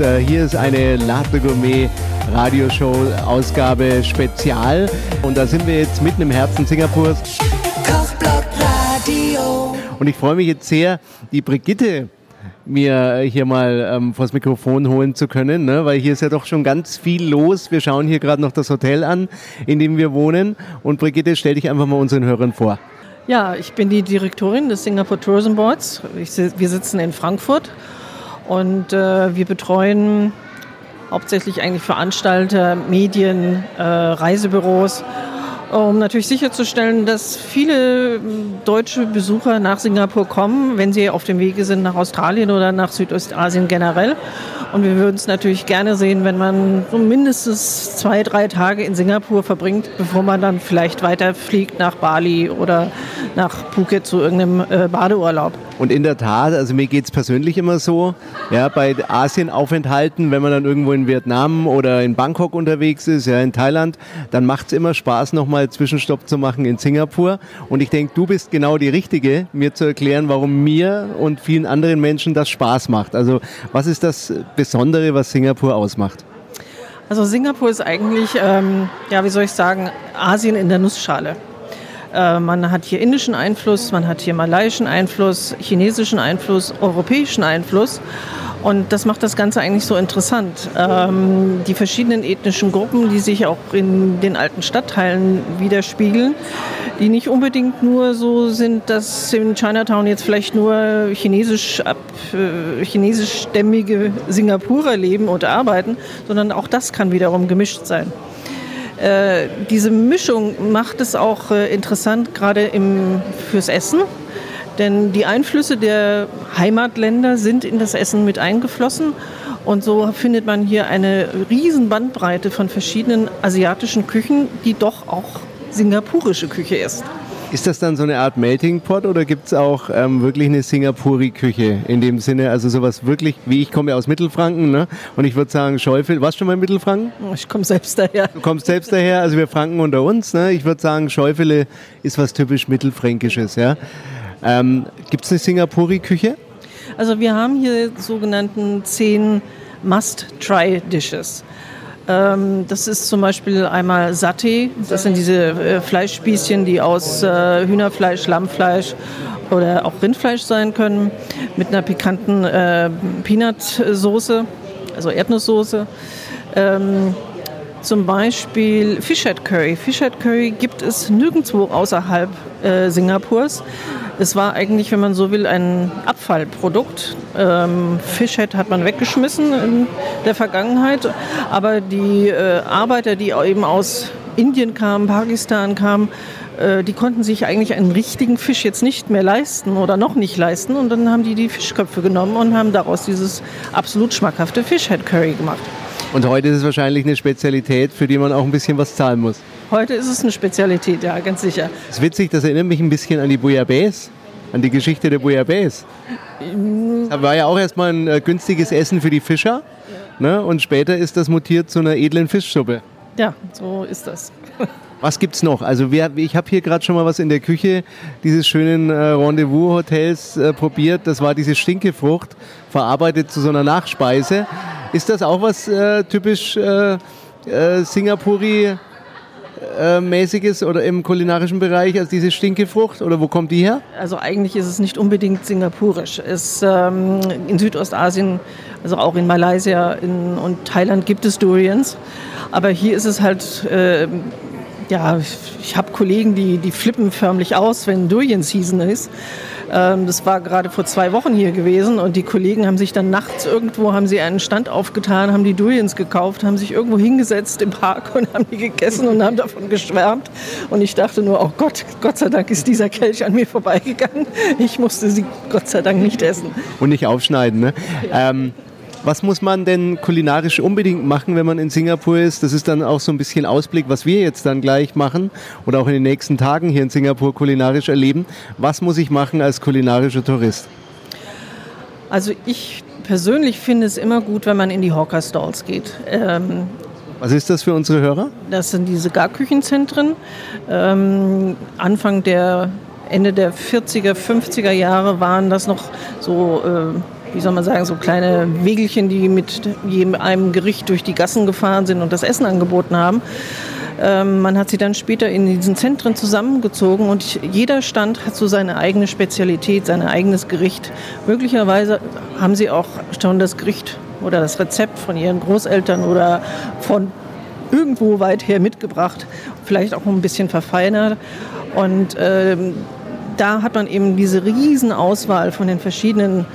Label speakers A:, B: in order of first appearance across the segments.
A: Äh, hier ist eine Latte Gourmet Radioshow Ausgabe Spezial und da sind wir jetzt mitten im Herzen Singapurs.
B: Radio.
A: Und ich freue mich jetzt sehr, die Brigitte mir hier mal ähm, vors Mikrofon holen zu können, ne? weil hier ist ja doch schon ganz viel los. Wir schauen hier gerade noch das Hotel an, in dem wir wohnen. Und Brigitte, stell dich einfach mal unseren Hörern vor.
C: Ja, ich bin die Direktorin des Singapore Tourism Boards. Ich, wir sitzen in Frankfurt und äh, wir betreuen hauptsächlich eigentlich Veranstalter, Medien, äh, Reisebüros, um natürlich sicherzustellen, dass viele deutsche Besucher nach Singapur kommen, wenn sie auf dem Wege sind nach Australien oder nach Südostasien generell. Und wir würden es natürlich gerne sehen, wenn man so mindestens zwei, drei Tage in Singapur verbringt, bevor man dann vielleicht weiterfliegt nach Bali oder nach Phuket zu irgendeinem äh, Badeurlaub.
A: Und in der Tat, also mir geht es persönlich immer so, ja, bei Asienaufenthalten, wenn man dann irgendwo in Vietnam oder in Bangkok unterwegs ist, ja, in Thailand, dann macht es immer Spaß, nochmal Zwischenstopp zu machen in Singapur. Und ich denke, du bist genau die Richtige, mir zu erklären, warum mir und vielen anderen Menschen das Spaß macht. Also was ist das Besondere, was Singapur ausmacht?
C: Also Singapur ist eigentlich, ähm, ja, wie soll ich sagen, Asien in der Nussschale. Äh, man hat hier indischen Einfluss, man hat hier malaiischen Einfluss, chinesischen Einfluss, europäischen Einfluss. Und das macht das Ganze eigentlich so interessant. Ähm, die verschiedenen ethnischen Gruppen, die sich auch in den alten Stadtteilen widerspiegeln, die nicht unbedingt nur so sind, dass in Chinatown jetzt vielleicht nur chinesisch, ab, äh, chinesischstämmige Singapurer leben und arbeiten, sondern auch das kann wiederum gemischt sein. Äh, diese Mischung macht es auch äh, interessant, gerade fürs Essen. Denn die Einflüsse der Heimatländer sind in das Essen mit eingeflossen. Und so findet man hier eine riesen Bandbreite von verschiedenen asiatischen Küchen, die doch auch singapurische Küche ist.
A: Ist das dann so eine Art Melting Pot oder gibt es auch ähm, wirklich eine Singapuri-Küche in dem Sinne? Also sowas wirklich, wie ich komme aus Mittelfranken ne? und ich würde sagen, Schäufel, warst du schon mal in Mittelfranken?
C: Ich komme selbst daher.
A: Du kommst selbst daher, also wir Franken unter uns. Ne? Ich würde sagen, Schäufele ist was typisch Mittelfränkisches. Ja? Ähm, gibt es eine Singapuri-Küche?
C: Also wir haben hier sogenannten zehn Must-Try-Dishes. Ähm, das ist zum Beispiel einmal Satay, das sind diese äh, Fleischspießchen, die aus äh, Hühnerfleisch, Lammfleisch oder auch Rindfleisch sein können, mit einer pikanten äh, Peanut-Soße, also Erdnusssoße. Ähm, zum Beispiel Fish Head Curry. Fish Head Curry gibt es nirgendwo außerhalb äh, Singapurs. Es war eigentlich, wenn man so will, ein Abfallprodukt. Ähm, Fishhead hat man weggeschmissen in der Vergangenheit, aber die äh, Arbeiter, die eben aus Indien kamen, Pakistan kamen, äh, die konnten sich eigentlich einen richtigen Fisch jetzt nicht mehr leisten oder noch nicht leisten. Und dann haben die die Fischköpfe genommen und haben daraus dieses absolut schmackhafte Fishhead Curry gemacht.
A: Und heute ist es wahrscheinlich eine Spezialität, für die man auch ein bisschen was zahlen muss.
C: Heute ist es eine Spezialität, ja, ganz sicher.
A: Das ist witzig, das erinnert mich ein bisschen an die Bouillabaisse, an die Geschichte der Bouillabaisse. Das war ja auch erstmal ein äh, günstiges Essen für die Fischer. Ne? Und später ist das mutiert zu einer edlen Fischsuppe.
C: Ja, so ist das.
A: Was gibt's noch? Also wir, ich habe hier gerade schon mal was in der Küche dieses schönen äh, Rendezvous-Hotels äh, probiert. Das war diese Stinkefrucht, verarbeitet zu so einer Nachspeise. Ist das auch was äh, typisch äh, äh, Singapuri äh, mäßiges oder im kulinarischen Bereich als diese Stinkefrucht oder wo kommt die her?
C: Also eigentlich ist es nicht unbedingt singapurisch. Es, ähm, in Südostasien, also auch in Malaysia in, und Thailand gibt es Durians, aber hier ist es halt äh, ja, ich habe Kollegen, die, die flippen förmlich aus, wenn Durian Season ist. Ähm, das war gerade vor zwei Wochen hier gewesen und die Kollegen haben sich dann nachts irgendwo, haben sie einen Stand aufgetan, haben die Durians gekauft, haben sich irgendwo hingesetzt im Park und haben die gegessen und haben davon geschwärmt. Und ich dachte nur, oh Gott, Gott sei Dank ist dieser Kelch an mir vorbeigegangen. Ich musste sie Gott sei Dank nicht essen.
A: Und nicht aufschneiden, ne? Ja. Ähm, was muss man denn kulinarisch unbedingt machen, wenn man in Singapur ist? Das ist dann auch so ein bisschen Ausblick, was wir jetzt dann gleich machen oder auch in den nächsten Tagen hier in Singapur kulinarisch erleben. Was muss ich machen als kulinarischer Tourist?
C: Also ich persönlich finde es immer gut, wenn man in die Hawker Stalls geht. Ähm,
A: was ist das für unsere Hörer?
C: Das sind diese Garküchenzentren. Ähm, Anfang der Ende der 40er, 50er Jahre waren das noch so äh, wie soll man sagen, so kleine Wegelchen, die mit jedem einem Gericht durch die Gassen gefahren sind und das Essen angeboten haben. Ähm, man hat sie dann später in diesen Zentren zusammengezogen und jeder Stand hat so seine eigene Spezialität, sein eigenes Gericht. Möglicherweise haben sie auch schon das Gericht oder das Rezept von ihren Großeltern oder von irgendwo weit her mitgebracht, vielleicht auch ein bisschen verfeinert. Und ähm, da hat man eben diese riesen Auswahl von den verschiedenen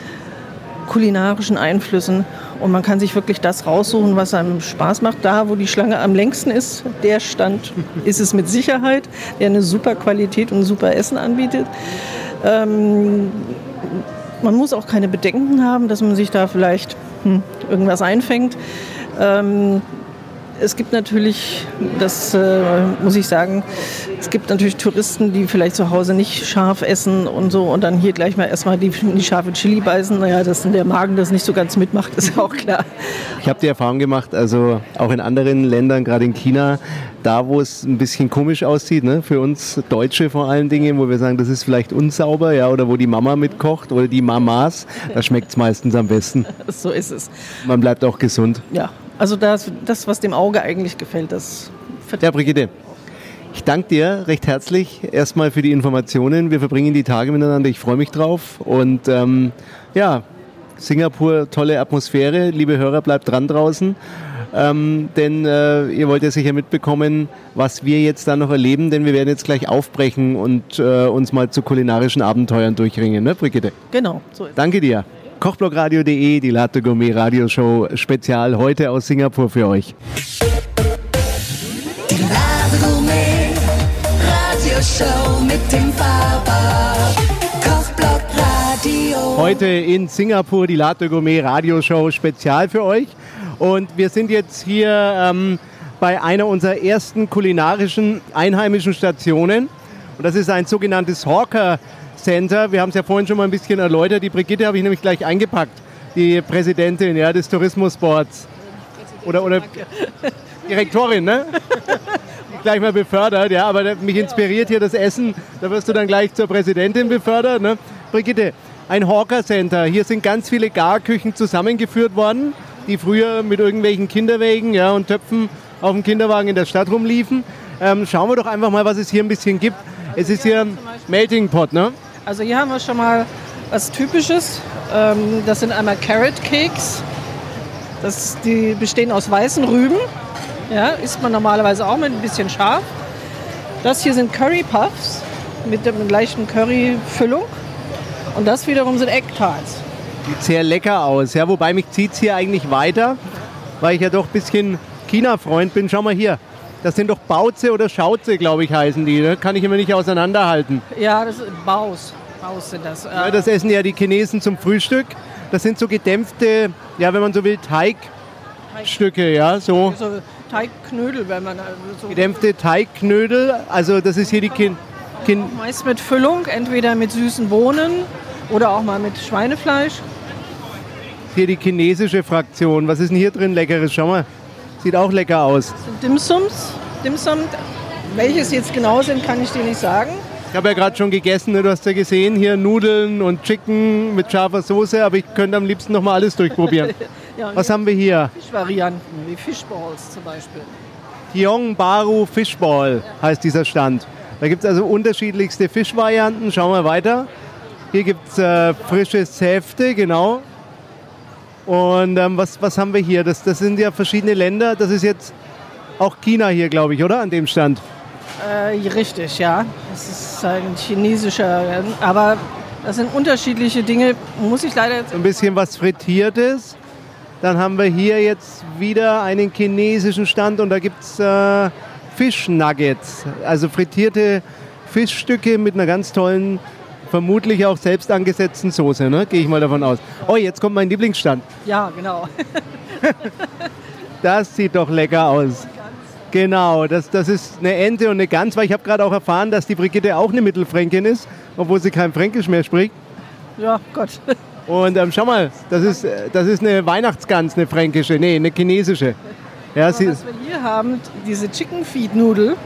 C: kulinarischen Einflüssen und man kann sich wirklich das raussuchen, was einem Spaß macht. Da, wo die Schlange am längsten ist, der Stand ist es mit Sicherheit, der eine super Qualität und super Essen anbietet. Ähm, man muss auch keine Bedenken haben, dass man sich da vielleicht hm, irgendwas einfängt. Ähm, es gibt natürlich, das äh, muss ich sagen, es gibt natürlich Touristen, die vielleicht zu Hause nicht scharf essen und so und dann hier gleich mal erstmal die, die scharfe Chili beißen. Naja, dass der Magen das nicht so ganz mitmacht, ist auch klar.
A: Ich habe die Erfahrung gemacht, also auch in anderen Ländern, gerade in China, da wo es ein bisschen komisch aussieht, ne, für uns Deutsche vor allen Dingen, wo wir sagen, das ist vielleicht unsauber, ja, oder wo die Mama mitkocht oder die Mamas, da schmeckt es meistens am besten.
C: So ist es.
A: Man bleibt auch gesund.
C: Ja, also das, das was dem Auge eigentlich gefällt, das
A: Ja, Brigitte. Ich danke dir recht herzlich erstmal für die Informationen. Wir verbringen die Tage miteinander. Ich freue mich drauf. Und ähm, ja, Singapur, tolle Atmosphäre. Liebe Hörer, bleibt dran draußen. Ähm, denn äh, ihr wollt ja sicher mitbekommen, was wir jetzt da noch erleben, denn wir werden jetzt gleich aufbrechen und äh, uns mal zu kulinarischen Abenteuern durchringen, ne, Brigitte?
C: Genau, so ist
A: Danke dir. Kochblogradio.de, die Latte Gourmet Radioshow Spezial heute aus Singapur für euch.
B: Die Lade Gourmet Radioshow mit dem Radio.
A: Heute in Singapur die Latte Gourmet Radioshow Spezial für euch. Und wir sind jetzt hier ähm, bei einer unserer ersten kulinarischen einheimischen Stationen. Und das ist ein sogenanntes Hawker Center. Wir haben es ja vorhin schon mal ein bisschen erläutert. Die Brigitte habe ich nämlich gleich eingepackt, die Präsidentin ja, des Tourismusboards. Oder, oder Direktorin, ne? Gleich mal befördert, ja, aber mich inspiriert hier das Essen. Da wirst du dann gleich zur Präsidentin befördert, ne? Brigitte, ein Hawker Center. Hier sind ganz viele Garküchen zusammengeführt worden, die früher mit irgendwelchen Kinderwägen ja, und Töpfen auf dem Kinderwagen in der Stadt rumliefen. Ähm, schauen wir doch einfach mal, was es hier ein bisschen gibt. Es ist hier ein Melting Pot, ne?
C: Also hier haben wir schon mal was Typisches. Ähm, das sind einmal Carrot Cakes. Das, die bestehen aus weißen Rüben. Ja, isst man normalerweise auch mit ein bisschen scharf. Das hier sind Curry Puffs mit der gleichen Curry-Füllung. Und das wiederum sind Egg Tarts.
A: Sieht sehr lecker aus. Ja, wobei mich zieht es hier eigentlich weiter, weil ich ja doch ein bisschen China-Freund bin. Schau mal hier. Das sind doch Bauze oder Schauze, glaube ich, heißen die. Ne? Kann ich immer nicht auseinanderhalten.
C: Ja, das ist Baus. Baus sind das.
A: Ja, das essen ja die Chinesen zum Frühstück. Das sind so gedämpfte, ja, wenn man so will, Teigstücke, ja, so.
C: so Teigknödel, wenn man also so
A: Gedämpfte Teigknödel. Also das ist hier die Kin Kin
C: meist mit Füllung, entweder mit süßen Bohnen oder auch mal mit Schweinefleisch.
A: hier die chinesische Fraktion. Was ist denn hier drin leckeres? Schau mal. Sieht auch lecker aus.
C: Dimsums. Dimsum, welches jetzt genau sind, kann ich dir nicht sagen.
A: Ich habe ja gerade schon gegessen, ne? du hast ja gesehen, hier Nudeln und Chicken mit scharfer Soße, aber ich könnte am liebsten noch mal alles durchprobieren.
C: Ja,
A: Was haben wir hier?
C: Fischvarianten, wie Fishballs zum Beispiel.
A: Tiong Baru Fishball heißt dieser Stand. Da gibt es also unterschiedlichste Fischvarianten. Schauen wir weiter. Hier gibt es äh, frische Säfte, genau. Und ähm, was, was haben wir hier? Das, das sind ja verschiedene Länder. Das ist jetzt auch China hier, glaube ich, oder? An dem Stand.
C: Äh, richtig, ja. Das ist ein chinesischer, aber das sind unterschiedliche Dinge, muss ich leider jetzt
A: ein bisschen was Frittiertes. Dann haben wir hier jetzt wieder einen chinesischen Stand und da gibt es äh, Fischnuggets, also frittierte Fischstücke mit einer ganz tollen, vermutlich auch selbst angesetzten Soße, ne? gehe ich mal davon aus. Oh, jetzt kommt mein Lieblingsstand.
C: Ja, genau.
A: Das sieht doch lecker aus. Genau, das, das ist eine Ente und eine Gans, weil ich habe gerade auch erfahren, dass die Brigitte auch eine Mittelfränkin ist, obwohl sie kein Fränkisch mehr spricht.
C: Ja, Gott.
A: Und ähm, schau mal, das ist, das ist eine Weihnachtsgans, eine fränkische, nee, eine chinesische. Ja, sie,
C: Was wir hier haben, diese Chicken Feed Nudel,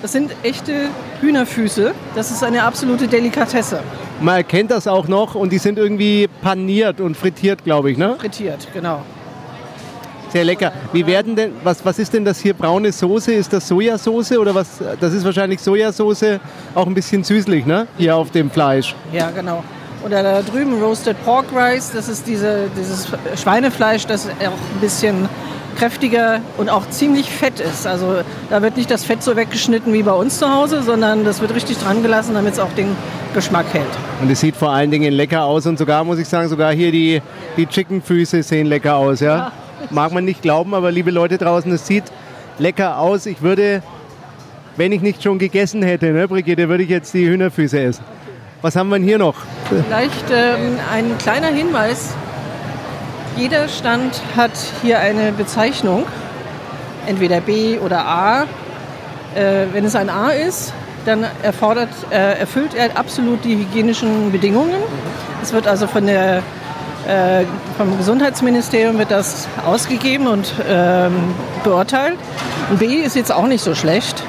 C: das sind echte Hühnerfüße. Das ist eine absolute Delikatesse.
A: Man erkennt das auch noch und die sind irgendwie paniert und frittiert, glaube ich, ne?
C: Frittiert, genau.
A: Sehr lecker. Wie werden denn, was, was ist denn das hier? Braune Soße? Ist das Sojasauce oder was? Das ist wahrscheinlich Sojasauce, auch ein bisschen süßlich, ne? Hier auf dem Fleisch.
C: Ja, genau. Oder da drüben Roasted Pork Rice, das ist diese, dieses Schweinefleisch, das auch ein bisschen kräftiger und auch ziemlich fett ist. Also da wird nicht das Fett so weggeschnitten wie bei uns zu Hause, sondern das wird richtig dran gelassen, damit es auch den Geschmack hält.
A: Und es sieht vor allen Dingen lecker aus und sogar, muss ich sagen, sogar hier die, die Chickenfüße sehen lecker aus, ja? Mag man nicht glauben, aber liebe Leute draußen, es sieht lecker aus. Ich würde, wenn ich nicht schon gegessen hätte, ne, Brigitte, würde ich jetzt die Hühnerfüße essen. Was haben wir denn hier noch?
C: Vielleicht ähm, ein kleiner Hinweis. Jeder Stand hat hier eine Bezeichnung, entweder B oder A. Äh, wenn es ein A ist, dann erfordert, äh, erfüllt er absolut die hygienischen Bedingungen. Es wird also von der, äh, vom Gesundheitsministerium wird das ausgegeben und ähm, beurteilt. Ein B ist jetzt auch nicht so schlecht.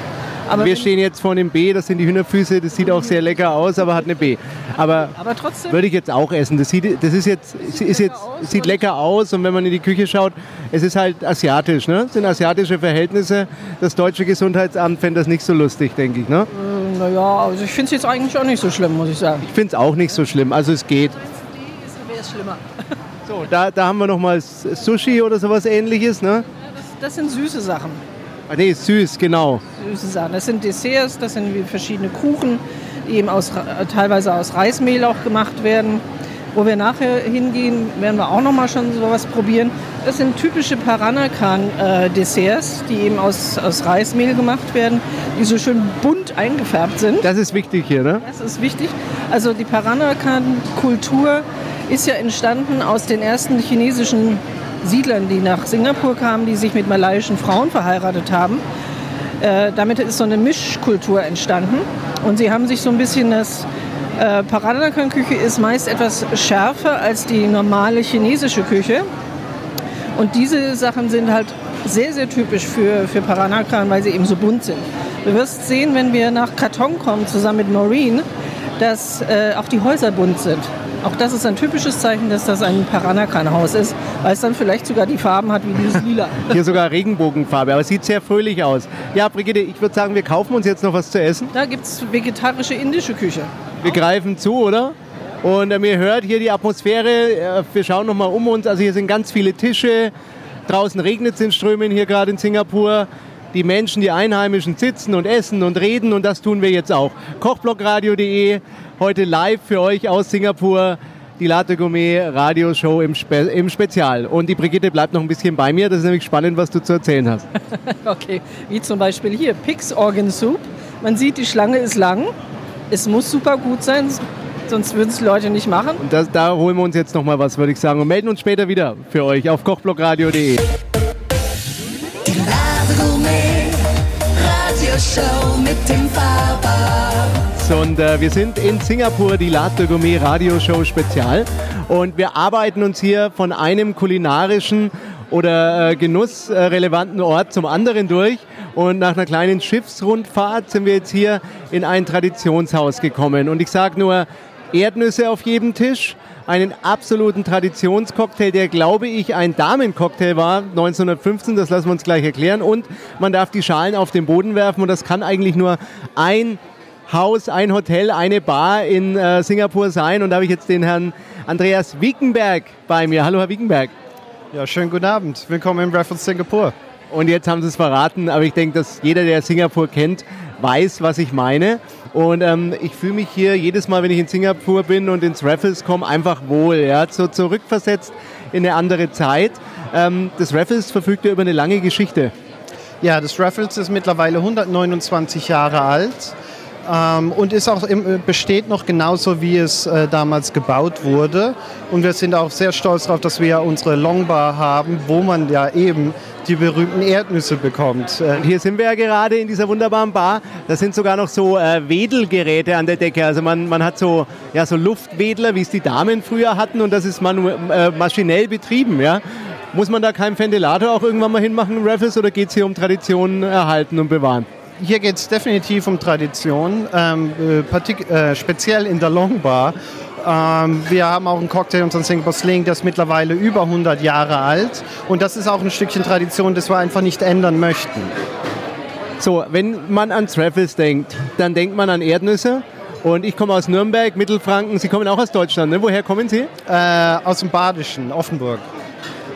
C: Aber,
A: Wir stehen jetzt vor dem B, das sind die Hühnerfüße, das sieht auch sehr lecker aus, aber hat eine B. Aber
C: aber trotzdem,
A: würde ich jetzt auch essen. Das sieht, das ist jetzt, ist jetzt,
C: aus
A: sieht lecker aus und wenn man in die Küche schaut, es ist halt asiatisch, ne? Es sind asiatische Verhältnisse. Das deutsche Gesundheitsamt fände das nicht so lustig, denke ich, ne?
C: naja, also ich finde es jetzt eigentlich auch nicht so schlimm, muss ich sagen.
A: Ich finde es auch nicht so schlimm, also es geht.
C: Wäre es schlimmer.
A: So, da, da haben wir noch mal Sushi oder sowas ähnliches, ne?
C: Das, das sind süße Sachen.
A: Ah, nee, süß, genau.
C: Süße Sachen. Das sind Desserts, das sind verschiedene Kuchen, die eben aus, Ra- teilweise aus Reismehl auch gemacht werden. Wo wir nachher hingehen, werden wir auch noch mal schon sowas probieren. Das sind typische Paranakan-Desserts, die eben aus, aus Reismehl gemacht werden, die so schön bunt eingefärbt sind.
A: Das ist wichtig hier, ne?
C: Das ist wichtig. Also die Paranakan-Kultur ist ja entstanden aus den ersten chinesischen Siedlern, die nach Singapur kamen, die sich mit malaiischen Frauen verheiratet haben. Äh, damit ist so eine Mischkultur entstanden. Und sie haben sich so ein bisschen das äh, Paranakan-Küche ist meist etwas schärfer als die normale chinesische Küche. Und diese Sachen sind halt sehr, sehr typisch für, für Paranakan, weil sie eben so bunt sind. Du wirst sehen, wenn wir nach Karton kommen, zusammen mit Noreen, dass äh, auch die Häuser bunt sind. Auch das ist ein typisches Zeichen, dass das ein Paranakan-Haus ist, weil es dann vielleicht sogar die Farben hat wie dieses Lila.
A: Hier sogar Regenbogenfarbe, aber es sieht sehr fröhlich aus. Ja, Brigitte, ich würde sagen, wir kaufen uns jetzt noch was zu essen.
C: Da gibt es vegetarische indische Küche.
A: Wir greifen zu, oder? Und äh, ihr hört hier die Atmosphäre. Äh, wir schauen noch mal um uns. Also hier sind ganz viele Tische. Draußen regnet es in Strömen hier gerade in Singapur. Die Menschen, die Einheimischen sitzen und essen und reden und das tun wir jetzt auch. Kochblockradio.de, heute live für euch aus Singapur. Die Latte Gourmet Radioshow im, Spe im Spezial. Und die Brigitte bleibt noch ein bisschen bei mir. Das ist nämlich spannend, was du zu erzählen hast.
C: Okay, wie zum Beispiel hier Pig's Organ Soup. Man sieht, die Schlange ist lang. Es muss super gut sein, sonst würden es die Leute nicht machen.
A: Und das, da holen wir uns jetzt noch mal was, würde ich sagen. Und melden uns später wieder für euch auf kochblockradio.de.
B: Radioshow mit dem Faber.
A: Und äh, wir sind in Singapur, die Latte Gourmet Radio Show Spezial. Und wir arbeiten uns hier von einem kulinarischen oder äh, genussrelevanten Ort zum anderen durch. Und nach einer kleinen Schiffsrundfahrt sind wir jetzt hier in ein Traditionshaus gekommen. Und ich sage nur Erdnüsse auf jedem Tisch, einen absoluten Traditionscocktail, der glaube ich ein Damencocktail war, 1915, das lassen wir uns gleich erklären. Und man darf die Schalen auf den Boden werfen und das kann eigentlich nur ein Haus, ein Hotel, eine Bar in äh, Singapur sein. Und da habe ich jetzt den Herrn Andreas Wiekenberg bei mir. Hallo, Herr Wiekenberg.
D: Ja, schönen guten Abend. Willkommen im Raffles Singapur.
A: Und jetzt haben Sie es verraten, aber ich denke, dass jeder, der Singapur kennt, weiß, was ich meine. Und ähm, ich fühle mich hier jedes Mal, wenn ich in Singapur bin und ins Raffles komme, einfach wohl. Ja? So zurückversetzt in eine andere Zeit. Ähm, das Raffles verfügt ja über eine lange Geschichte.
D: Ja, das Raffles ist mittlerweile 129 Jahre alt ähm, und ist auch im, besteht noch genauso, wie es äh, damals gebaut wurde. Und wir sind auch sehr stolz darauf, dass wir unsere Longbar haben, wo man ja eben die berühmten Erdnüsse bekommt. Äh,
A: Und hier sind wir ja gerade in dieser wunderbaren Bar. Da sind sogar noch so äh, Wedelgeräte an der Decke. Also man, man hat so, ja, so Luftwedler, wie es die Damen früher hatten. Und das ist manu äh, maschinell betrieben. Ja? Muss man da keinen Ventilator auch irgendwann mal hinmachen Raffles oder geht es hier um Traditionen erhalten und bewahren?
D: Hier geht es definitiv um Tradition, ähm, äh, äh, speziell in der Long Bar. Ähm, wir haben auch einen Cocktail, unseren Singapore Sling, der ist mittlerweile über 100 Jahre alt. Und das ist auch ein Stückchen Tradition, das wir einfach nicht ändern möchten.
A: So, wenn man an Treffels denkt, dann denkt man an Erdnüsse. Und ich komme aus Nürnberg, Mittelfranken. Sie kommen auch aus Deutschland, ne? Woher kommen Sie?
D: Äh, aus dem Badischen, Offenburg.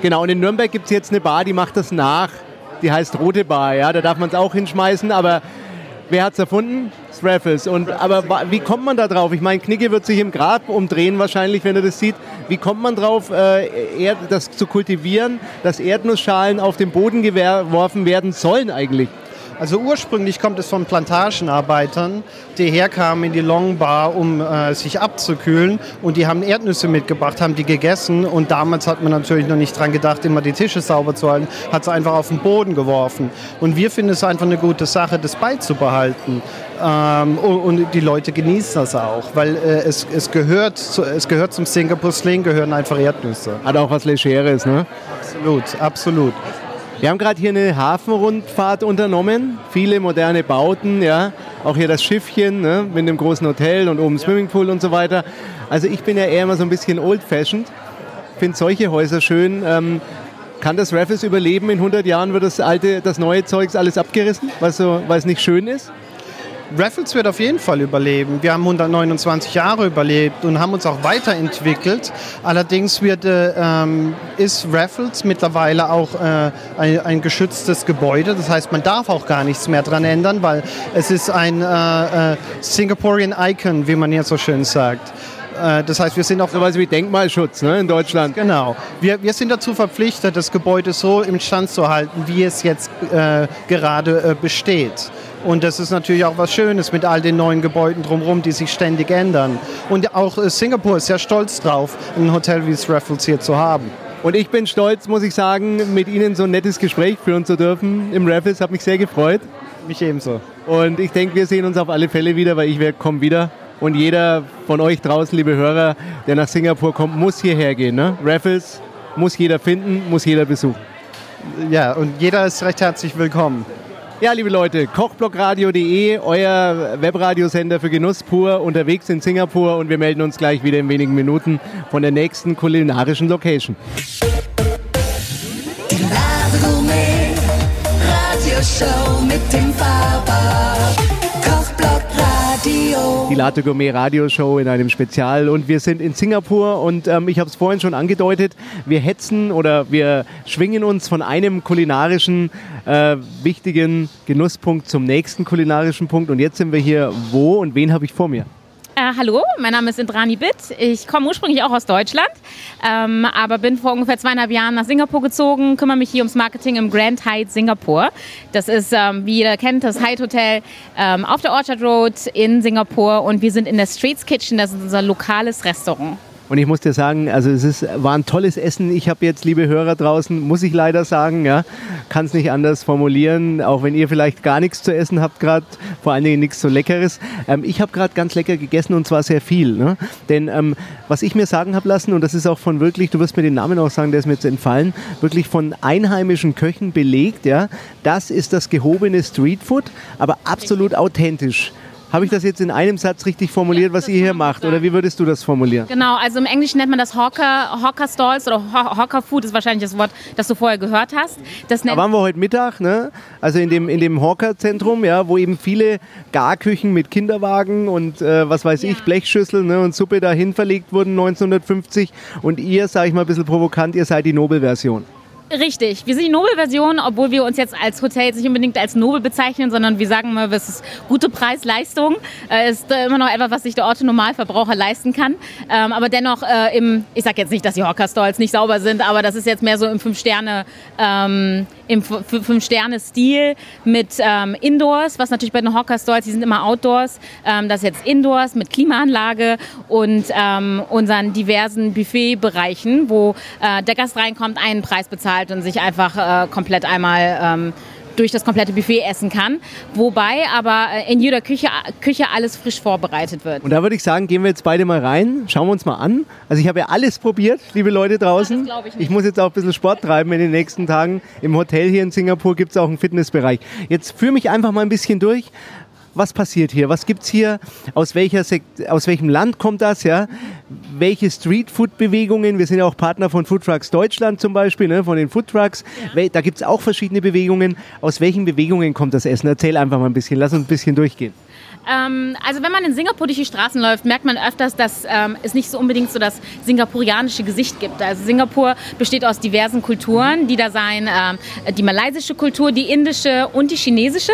A: Genau, und in Nürnberg gibt es jetzt eine Bar, die macht das nach. Die heißt Rote Bar, ja, da darf man es auch hinschmeißen, aber wer hat es erfunden? Raffles. Und aber wie kommt man da drauf? Ich meine, Knicke wird sich im Grab umdrehen wahrscheinlich, wenn er das sieht. Wie kommt man drauf, äh, das zu kultivieren, dass Erdnussschalen auf den Boden geworfen werden sollen eigentlich?
D: Also ursprünglich kommt es von Plantagenarbeitern, die herkamen in die Long Bar, um äh, sich abzukühlen. Und die haben Erdnüsse mitgebracht, haben die gegessen. Und damals hat man natürlich noch nicht dran gedacht, immer die Tische sauber zu halten, hat sie einfach auf den Boden geworfen. Und wir finden es einfach eine gute Sache, das beizubehalten. Ähm, und, und die Leute genießen das auch, weil äh, es, es, gehört zu, es gehört zum Singapore Sling, gehören einfach Erdnüsse.
A: Hat auch was Legeres, ne?
D: Absolut, absolut.
A: Wir haben gerade hier eine Hafenrundfahrt unternommen, viele moderne Bauten, ja, auch hier das Schiffchen ne, mit dem großen Hotel und oben Swimmingpool und so weiter. Also ich bin ja eher immer so ein bisschen old-fashioned, finde solche Häuser schön. Ähm, kann das Raffles überleben? In 100 Jahren wird das alte, das neue Zeugs alles abgerissen, weil, so, weil es nicht schön ist?
D: Raffles wird auf jeden Fall überleben. Wir haben 129 Jahre überlebt und haben uns auch weiterentwickelt. Allerdings wird, äh, ähm, ist Raffles mittlerweile auch äh, ein, ein geschütztes Gebäude. Das heißt, man darf auch gar nichts mehr dran ändern, weil es ist ein äh, äh, Singaporean Icon, wie man hier so schön sagt. Äh, Das heißt, wir sind auch
A: Sowas wie Denkmalschutz ne, in Deutschland.
D: Genau. Wir, wir sind dazu verpflichtet, das Gebäude so im Stand zu halten, wie es jetzt äh, gerade besteht. Und das ist natürlich auch was Schönes mit all den neuen Gebäuden drumherum, die sich ständig ändern. Und auch äh, Singapur ist sehr stolz drauf, ein Hotel wie das Raffles hier zu haben.
A: Und ich bin stolz, muss ich sagen, mit Ihnen so ein nettes Gespräch führen zu dürfen im Raffles. Hat mich sehr gefreut.
D: Mich ebenso.
A: Und ich denke, wir sehen uns auf alle Fälle wieder, weil ich komme wieder. Und jeder von euch draußen, liebe Hörer, der nach Singapur kommt, muss hierher gehen. Ne? Raffles muss jeder finden, muss jeder besuchen.
D: Ja, und jeder ist recht herzlich willkommen.
A: Ja, liebe Leute, kochblockradio.de, euer Webradiosender für Genuss pur, unterwegs in Singapur und wir melden uns gleich wieder in wenigen Minuten von der nächsten kulinarischen Location.
B: Die Lade Gourmet mit dem Kochblock Radio.
A: Die Latte Gourmet Radioshow in einem Spezial und wir sind in Singapur und ähm, ich habe es vorhin schon angedeutet, wir hetzen oder wir schwingen uns von einem kulinarischen äh, wichtigen Genusspunkt zum nächsten kulinarischen Punkt und jetzt sind wir hier wo und wen habe ich vor mir?
E: Äh, hallo, mein Name ist Indrani Bitt. Ich komme ursprünglich auch aus Deutschland, ähm, aber bin vor ungefähr zweieinhalb Jahren nach Singapur gezogen, kümmere mich hier ums Marketing im Grand Hyatt Singapur. Das ist, ähm, wie jeder kennt, das Hyatt Hotel ähm, auf der Orchard Road in Singapur und wir sind in der Streets Kitchen, das ist unser lokales Restaurant.
A: Und ich muss dir sagen, also es ist, war ein tolles Essen. Ich habe jetzt, liebe Hörer draußen, muss ich leider sagen, ja, kann es nicht anders formulieren, auch wenn ihr vielleicht gar nichts zu essen habt gerade, vor allen Dingen nichts so Leckeres. Ähm, ich habe gerade ganz lecker gegessen und zwar sehr viel. Ne? Denn ähm, was ich mir sagen habe lassen, und das ist auch von wirklich, du wirst mir den Namen auch sagen, der ist mir jetzt entfallen, wirklich von einheimischen Köchen belegt, ja, das ist das gehobene Streetfood, aber absolut authentisch. Habe ich das jetzt in einem Satz richtig formuliert,
E: Ja,
A: was ihr hier macht? Oder wie würdest du das formulieren?
E: Genau, also im Englischen nennt man das Hawker, Hawker Stalls oder Haw- Hawker Food ist wahrscheinlich das Wort, das du vorher gehört hast. Das
A: Da waren wir heute Mittag, ne? also in dem, in dem Hawker-Zentrum, ja, wo eben viele Garküchen mit Kinderwagen und äh, was weiß ich,
E: Ja.
A: Blechschüsseln ne, und Suppe dahin verlegt wurden 1950. Und ihr, sage ich mal ein bisschen provokant, ihr seid die Nobelversion.
E: Richtig, wir sind die Nobelversion, obwohl wir uns jetzt als Hotel nicht unbedingt als Nobel bezeichnen, sondern wir sagen mal, es ist gute Preis-Leistung. Äh, ist immer noch etwas, was sich der Orte Normalverbraucher leisten kann. Ähm, aber dennoch, äh, im, ich sage jetzt nicht, dass die Hawker-Stalls nicht sauber sind, aber das ist jetzt mehr so im ähm, Fünf-Sterne-Stil mit ähm, Indoors, was natürlich bei den Hawker-Stalls, die sind immer Outdoors. Ähm, das ist jetzt Indoors mit Klimaanlage und ähm, unseren diversen Buffet-Bereichen, wo äh, der Gast reinkommt, einen Preis bezahlt und sich einfach äh, komplett einmal ähm, durch das komplette Buffet essen kann. Wobei aber äh, in jeder Küche, Küche alles frisch vorbereitet wird.
A: Und da würde ich sagen, gehen wir jetzt beide mal rein, schauen wir uns mal an. Also ich habe ja alles probiert, liebe Leute draußen.
E: Glaub ich nicht.
A: muss jetzt auch ein bisschen Sport treiben in den nächsten Tagen. Im Hotel hier in Singapur gibt es auch einen Fitnessbereich. Jetzt führe mich einfach mal ein bisschen durch. Was passiert hier? Was gibt's hier? Aus, welcher Sek aus welchem Land kommt das? Ja? Welche Streetfood-Bewegungen? Wir sind ja auch Partner von Food Trucks Deutschland zum Beispiel, ne? von den Food Trucks. Wel- Da gibt's auch verschiedene Bewegungen. Aus welchen Bewegungen kommt das Essen? Erzähl einfach mal ein bisschen. Lass uns ein bisschen durchgehen.
E: Ähm, also wenn man in Singapur durch die Straßen läuft, merkt man öfters, dass ähm, es nicht so unbedingt so das singapurianische Gesicht gibt. Also Singapur besteht aus diversen Kulturen, die da seien ähm, die malaysische Kultur, die indische und die chinesische.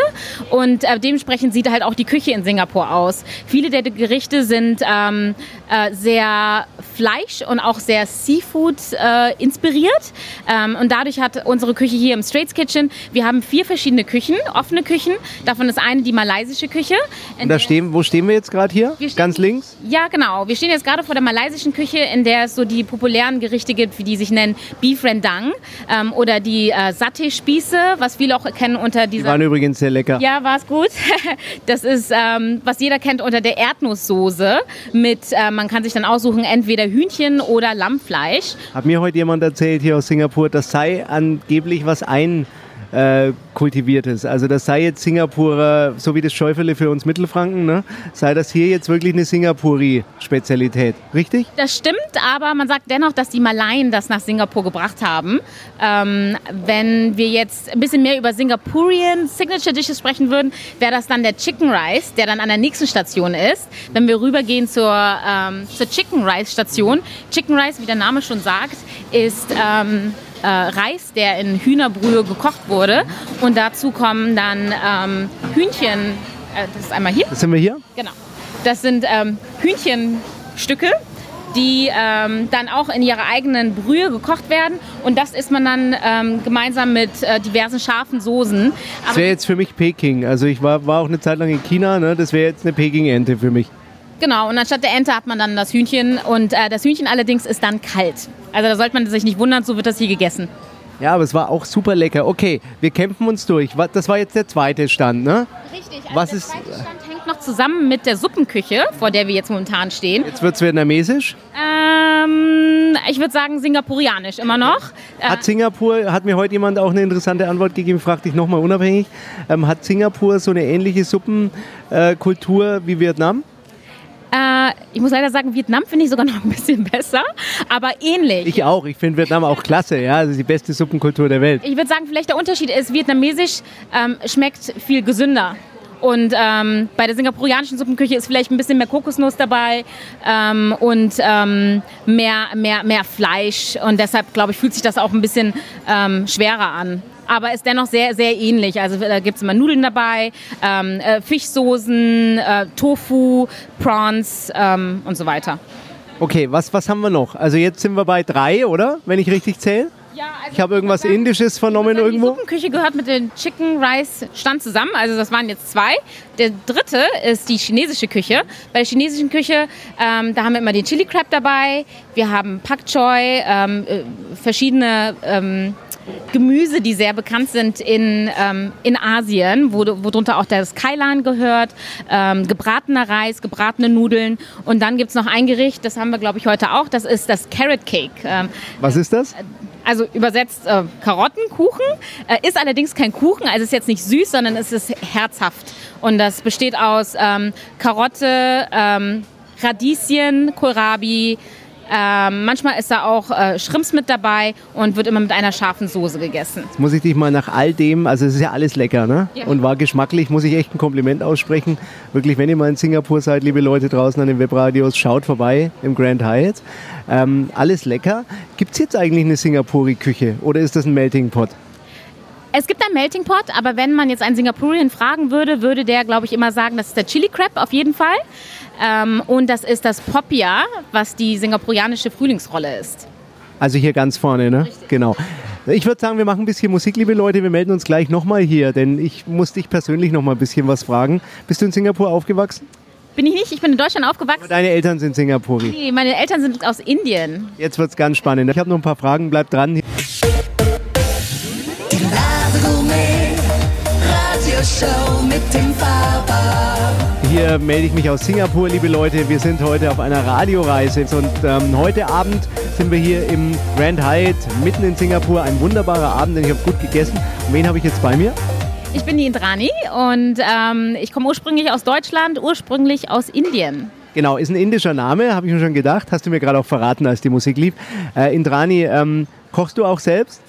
E: Und äh, dementsprechend sieht halt auch die Küche in Singapur aus. Viele der Gerichte sind ähm, äh, sehr Fleisch und auch sehr Seafood äh, inspiriert. Ähm, und dadurch hat unsere Küche hier im Straits Kitchen, wir haben vier verschiedene Küchen, offene Küchen. Davon ist eine die malaysische Küche.
A: Und da stehen, wo stehen wir jetzt gerade hier?
E: Stehen-
A: Ganz links?
E: ja, genau. Wir stehen jetzt gerade vor der malaysischen Küche, in der es so die populären Gerichte gibt, wie die sich nennen Beef Rendang ähm, oder die äh, Satay-Spieße, was viele auch kennen unter
A: Die
E: dieser...
A: waren übrigens sehr lecker.
E: Ja, war es gut. Das ist, ähm, was jeder kennt unter der Erdnusssoße mit, äh, man kann sich dann aussuchen, entweder Hühnchen oder Lammfleisch.
A: Hat mir heute jemand erzählt hier aus Singapur, das sei angeblich was ein äh, kultiviertes. Also das sei jetzt Singapurer, so wie das Schäufele für uns Mittelfranken, ne? sei das hier jetzt wirklich eine Singapuri-Spezialität. Richtig?
E: Das stimmt, aber man sagt dennoch, dass die Malayen das nach Singapur gebracht haben. Ähm, wenn wir jetzt ein bisschen mehr über Singapurian Signature Dishes sprechen würden, wäre das dann der Chicken Rice, der dann an der nächsten Station ist. Wenn wir rübergehen zur, ähm, zur Chicken Rice Station, Chicken Rice, wie der Name schon sagt, ist ähm, äh, Reis, der in Hühnerbrühe gekocht wurde. Und dazu kommen dann ähm, Hühnchen, äh, das ist einmal hier.
A: Das sind wir hier?
E: Genau. Das sind ähm, Hühnchenstücke, die ähm, dann auch in ihrer eigenen Brühe gekocht werden. Und das isst man dann ähm, gemeinsam mit äh, diversen scharfen Soßen.
A: Das
E: Aber
A: wäre jetzt für mich Peking. Also ich war, war auch eine Zeit lang in China, ne? das wäre jetzt eine Peking-Ente für mich.
E: Genau, und anstatt der Ente hat man dann das Hühnchen. Und äh, das Hühnchen allerdings ist dann kalt. Also da sollte man sich nicht wundern, so wird das hier gegessen.
A: Ja, aber es war auch super lecker. Okay, wir kämpfen uns durch. Das war jetzt der zweite Stand, ne?
E: Richtig, also
A: Was
E: der
A: ist-
E: zweite Stand hängt noch zusammen mit der Suppenküche, vor der wir jetzt momentan stehen.
A: Jetzt wird es vietnamesisch.
E: Ähm, ich würde sagen singapurianisch immer noch. Äh,
A: Hat Singapur, hat mir heute jemand auch eine interessante Antwort gegeben, frag dich nochmal unabhängig. Ähm, hat Singapur so eine ähnliche Suppenkultur wie Vietnam?
E: Äh, ich muss leider sagen, Vietnam finde ich sogar noch ein bisschen besser, aber ähnlich.
A: Ich auch. Ich finde Vietnam auch klasse. Ja, das ist die beste Suppenkultur der Welt.
E: Ich würde sagen, vielleicht der Unterschied ist, vietnamesisch ähm, schmeckt viel gesünder. Und ähm, bei der singapurianischen Suppenküche ist vielleicht ein bisschen mehr Kokosnuss dabei ähm, und ähm, mehr, mehr, mehr Fleisch. Und deshalb, glaube ich, fühlt sich das auch ein bisschen ähm, schwerer an. Aber ist dennoch sehr, sehr ähnlich. Also da gibt es immer Nudeln dabei, ähm, äh, Fischsoßen, äh, Tofu, Prawns ähm, und so weiter.
A: Okay, was, was haben wir noch? Also jetzt sind wir bei drei, oder? Wenn ich richtig zähle?
E: Ja, also
A: Ich habe irgendwas
E: sagen,
A: Indisches vernommen
E: Die
A: irgendwo.
E: Suppenküche gehört mit dem Chicken Rice Stand zusammen. Also das waren jetzt zwei. Der dritte ist die chinesische Küche. Bei der chinesischen Küche, ähm, da haben wir immer den Chili Crab dabei. Wir haben Pak Choi, ähm, äh, verschiedene ähm, Gemüse, die sehr bekannt sind in, ähm, in Asien, wo, worunter auch das Kailan gehört, ähm, gebratener Reis, gebratene Nudeln. Und dann gibt es noch ein Gericht, das haben wir, glaube ich, heute auch. Das ist das Carrot Cake. Ähm,
A: Was ist das?
E: Also übersetzt äh, Karottenkuchen. Äh, ist allerdings kein Kuchen, also ist jetzt nicht süß, sondern es ist herzhaft. Und das besteht aus ähm, Karotte, ähm, Radieschen, Kohlrabi. Ähm, manchmal ist da auch äh, Shrimps mit dabei und wird immer mit einer scharfen Soße gegessen.
A: Jetzt muss ich dich mal nach all dem, also es ist ja alles lecker, ne?
E: Ja.
A: Und war geschmacklich, muss ich echt ein Kompliment aussprechen. Wirklich, wenn ihr mal in Singapur seid, liebe Leute draußen an den Webradios, schaut vorbei im Grand Hyatt. Ähm, alles lecker. Gibt es jetzt eigentlich eine Singapuri-Küche oder ist das ein Melting Pot?
E: Es gibt ein Melting Pot, aber wenn man jetzt einen Singapurian fragen würde, würde der, glaube ich, immer sagen, das ist der Chili Crab auf jeden Fall. Ähm, und das ist das Popia, was die singapurianische Frühlingsrolle ist.
A: Also hier ganz vorne, ne? Genau. Ich würde sagen, wir machen ein bisschen Musik, liebe Leute. Wir melden uns gleich nochmal hier, denn ich muss dich persönlich noch mal ein bisschen was fragen. Bist du in Singapur aufgewachsen?
E: Bin ich nicht, ich bin in Deutschland aufgewachsen.
A: Deine Eltern sind Singapuri.
E: Nee, meine Eltern sind aus Indien.
A: Jetzt wird's ganz spannend. Ich habe noch ein paar Fragen, bleib dran.
B: Die Ladegourmet
A: hier melde ich mich aus Singapur, liebe Leute. Wir sind heute auf einer Radioreise und ähm, heute Abend sind wir hier im Grand Hyatt mitten in Singapur. Ein wunderbarer Abend, denn ich habe gut gegessen. Und wen habe ich jetzt bei mir?
E: Ich bin die Indrani und ähm, ich komme ursprünglich aus Deutschland, ursprünglich aus Indien.
A: Genau, ist ein indischer Name, habe ich mir schon gedacht. Hast du mir gerade auch verraten, als die Musik lief. Äh, Indrani, ähm, kochst du auch selbst?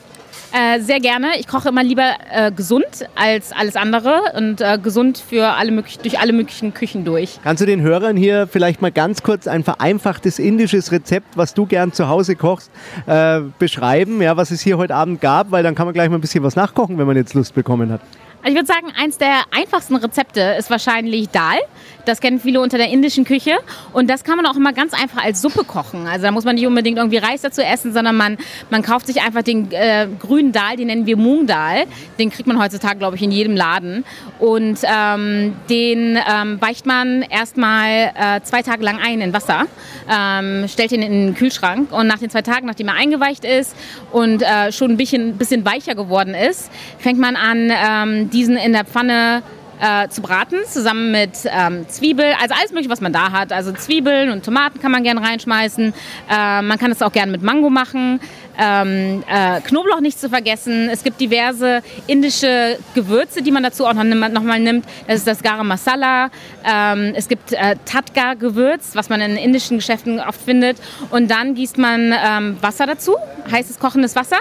E: Äh, sehr gerne. Ich koche immer lieber äh, gesund als alles andere und äh, gesund für alle möglich durch alle möglichen Küchen durch.
A: Kannst du den Hörern hier vielleicht mal ganz kurz ein vereinfachtes indisches Rezept, was du gern zu Hause kochst, äh, beschreiben, ja, was es hier heute Abend gab? Weil dann kann man gleich mal ein bisschen was nachkochen, wenn man jetzt Lust bekommen hat.
E: Also ich würde sagen, eins der einfachsten Rezepte ist wahrscheinlich Dal. Das kennen viele unter der indischen Küche. Und das kann man auch immer ganz einfach als Suppe kochen. Also da muss man nicht unbedingt irgendwie Reis dazu essen, sondern man, man kauft sich einfach den äh, grünen Dal, den nennen wir Moong Dal. Den kriegt man heutzutage, glaube ich, in jedem Laden. Und ähm, den ähm, weicht man erstmal äh, zwei Tage lang ein in Wasser, ähm, stellt ihn in den Kühlschrank und nach den zwei Tagen, nachdem er eingeweicht ist und äh, schon ein bisschen, bisschen weicher geworden ist, fängt man an, diesen in der Pfanne äh, zu braten, zusammen mit ähm, Zwiebel, also alles mögliche, was man da hat. Also Zwiebeln und Tomaten kann man gerne reinschmeißen. Äh, man kann es auch gerne mit Mango machen. Ähm, äh, Knoblauch nicht zu vergessen. Es gibt diverse indische Gewürze, die man dazu auch noch, noch mal nimmt. Das ist das Garam Masala. Ähm, es gibt äh, Tatka-Gewürz, was man in indischen Geschäften oft findet. Und dann gießt man ähm, Wasser dazu, heißes kochendes Wasser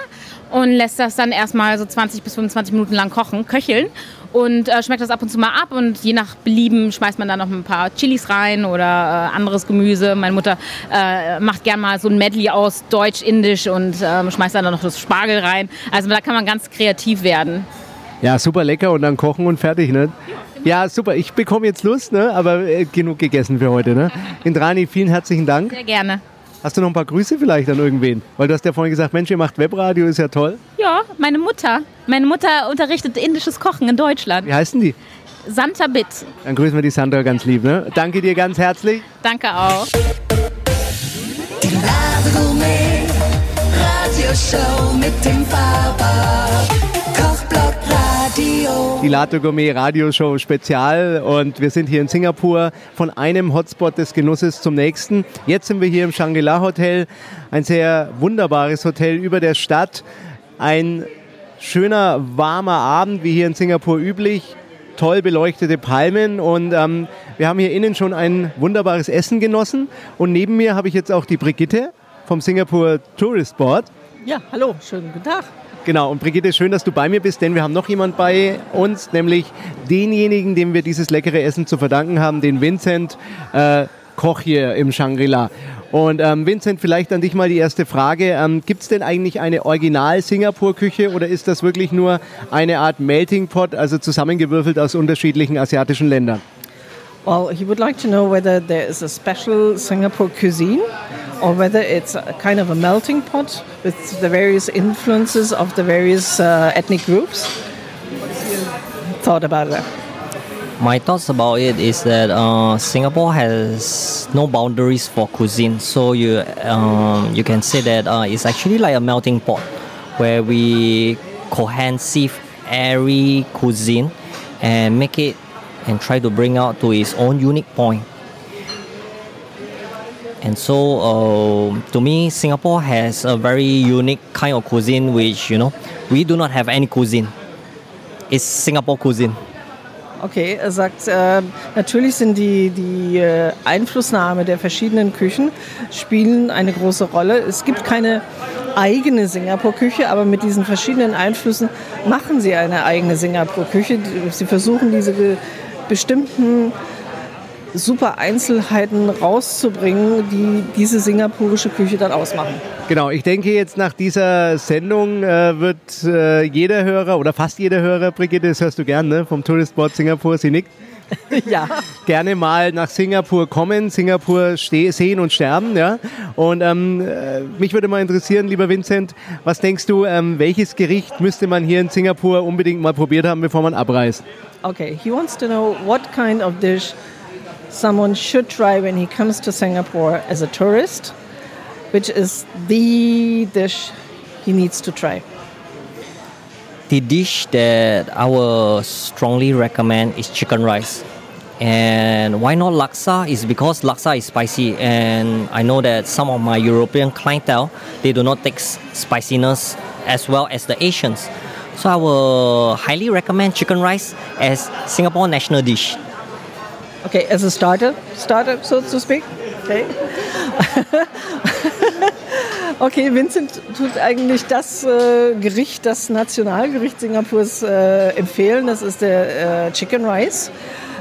E: und lässt das dann erstmal so 20 bis 25 Minuten lang kochen, köcheln und äh, schmeckt das ab und zu mal ab und je nach Belieben schmeißt man da noch ein paar Chilis rein oder äh, anderes Gemüse. Meine Mutter äh, macht gern mal so ein Medley aus Deutsch, Indisch und ähm, schmeißt dann noch das Spargel rein. Also da kann man ganz kreativ werden.
A: Ja, super lecker und dann kochen und fertig, ne? Ja, super. Ich bekomme jetzt Lust, ne? aber äh, genug gegessen für heute. Ne? Indrani, vielen herzlichen Dank.
E: Sehr gerne.
A: Hast du noch ein paar Grüße vielleicht an irgendwen? Weil du hast ja vorhin gesagt, Mensch, ihr macht Webradio, ist ja toll.
E: Ja, meine Mutter. Meine Mutter unterrichtet indisches Kochen in Deutschland.
A: Wie heißen die?
E: Santa Bit.
A: Dann grüßen wir die Sandra ganz lieb. Ne? Danke dir ganz herzlich.
E: Danke auch.
B: Die Radiogourmet Radioshow mit dem Radio.
A: Die Lato Gourmet Radioshow Spezial und wir sind hier in Singapur von einem Hotspot des Genusses zum nächsten. Jetzt sind wir hier im Shangri-La Hotel, ein sehr wunderbares Hotel über der Stadt. Ein schöner, warmer Abend, wie hier in Singapur üblich. Toll beleuchtete Palmen und ähm, wir haben hier innen schon ein wunderbares Essen genossen. Und neben mir habe ich jetzt auch die Brigitte vom Singapur Tourist Board.
C: Ja, hallo, schönen guten Tag.
A: Genau, und Brigitte, schön, dass du bei mir bist, denn wir haben noch jemand bei uns, nämlich denjenigen, dem wir dieses leckere Essen zu verdanken haben, den Vincent äh, Koch hier im Shangri-La. Und ähm, Vincent, vielleicht an dich mal die erste Frage. Ähm, Gibt es denn eigentlich eine Original-Singapur-Küche oder ist das wirklich nur eine Art Melting Pot, also zusammengewürfelt aus unterschiedlichen asiatischen Ländern?
C: Well, he would like to know whether there is a special Singapore cuisine or whether it's a kind of a melting pot with the various influences of the various uh, ethnic groups. What's your thought about that?
F: My thoughts about it is that uh, Singapore has no boundaries for cuisine, so you um, you can say that uh, it's actually like a melting pot where we cohesive every cuisine and make it and try to bring out to its own unique point. And so, uh, to me, Singapore has a very unique kind of cuisine, which you know we do not have any cuisine. It's Singapore cuisine.
C: Okay, er sagt, äh, natürlich sind die, die äh, Einflussnahme der verschiedenen Küchen spielen eine große Rolle. Es gibt keine eigene Singapur-Küche, aber mit diesen verschiedenen Einflüssen machen sie eine eigene Singapur-Küche. Sie versuchen diese bestimmten super Einzelheiten rauszubringen, die diese singapurische Küche dann ausmachen.
A: Genau, ich denke jetzt nach dieser Sendung äh, wird äh, jeder Hörer oder fast jeder Hörer, Brigitte, das hörst du gern, ne? vom Tourist Board Singapur, sie nickt,
C: ja.
A: gerne mal nach Singapur kommen, Singapur sehen und sterben. Ja? Und ähm, äh, mich würde mal interessieren, lieber Vincent, was denkst du, ähm, welches Gericht müsste man hier in Singapur unbedingt mal probiert haben, bevor man abreist?
C: Okay, he wants to know what kind of dish someone should try when he comes to Singapore as a tourist, which is the dish he needs to try.
F: The dish that I will strongly recommend is chicken rice. And why not laksa? Is because laksa is spicy, and I know that some of my European clientele they do not take spiciness as well as the Asians. So I will highly recommend chicken rice as Singapore national dish.
C: Okay, as a starter, starter, so to speak. Okay. okay, Vincent tut eigentlich das äh, Gericht, das Nationalgericht Singapurs äh, empfehlen. Das ist der äh, Chicken Rice.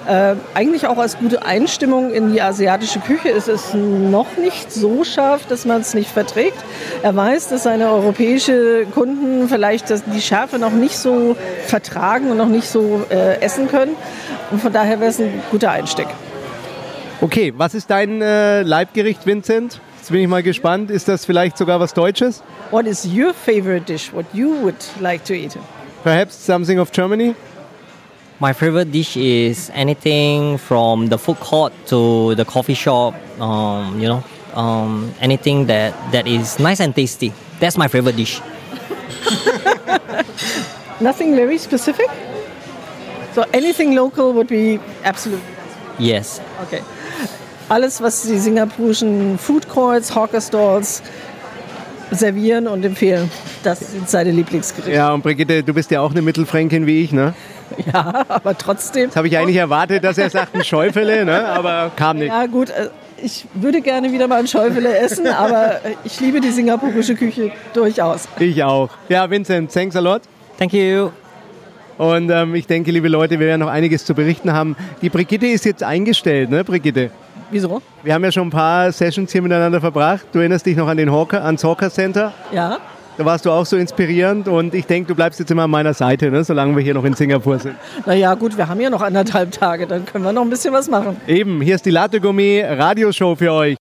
C: Äh, eigentlich auch als gute Einstimmung in die asiatische Küche ist es noch nicht so scharf, dass man es nicht verträgt. Er weiß, dass seine europäische Kunden vielleicht das, die Schärfe noch nicht so vertragen und noch nicht so äh, essen können. Und von daher wäre es ein guter Einstieg.
A: Okay, was ist dein äh, Leibgericht, Vincent? Jetzt bin ich mal gespannt. Ist das vielleicht sogar was Deutsches?
C: What is your favorite dish? What you would like to eat?
A: Perhaps something of Germany?
F: My favorite dish is anything from the food court to the coffee shop. Um, you know, um, anything that, that is nice and tasty. That's my favorite dish.
C: Nothing very specific? So anything local would be absolute.
F: Yes.
C: Okay. Alles, was die singapurischen Food Courts, Hawker Stalls servieren und empfehlen, das sind seine Lieblingsgerichte.
A: Ja, und Brigitte, du bist ja auch eine Mittelfränkin wie ich, ne?
C: Ja, aber trotzdem.
A: Das habe ich eigentlich erwartet, dass er sagt ein Schäufele, ne? aber kam nicht.
C: Ja, gut. äh, Ich würde gerne wieder mal ein Schäufele essen, aber äh, ich liebe die singapurische Küche durchaus.
A: Ich auch. Ja, Vincent, thanks a lot.
F: Thank you.
A: Und ähm, ich denke, liebe Leute, wir werden noch einiges zu berichten haben. Die Brigitte ist jetzt eingestellt, ne, Brigitte?
C: Wieso?
A: Wir haben ja schon ein paar Sessions hier miteinander verbracht. Du erinnerst dich noch an den Hawker, ans Hawker Center?
C: Ja.
A: Da warst du auch so inspirierend und ich denke, du bleibst jetzt immer an meiner Seite, ne, solange wir hier noch in Singapur sind.
C: Naja, gut, wir haben ja noch anderthalb Tage, dann können wir noch ein bisschen was machen.
A: Eben, hier ist die Latte Gourmet Radioshow für euch.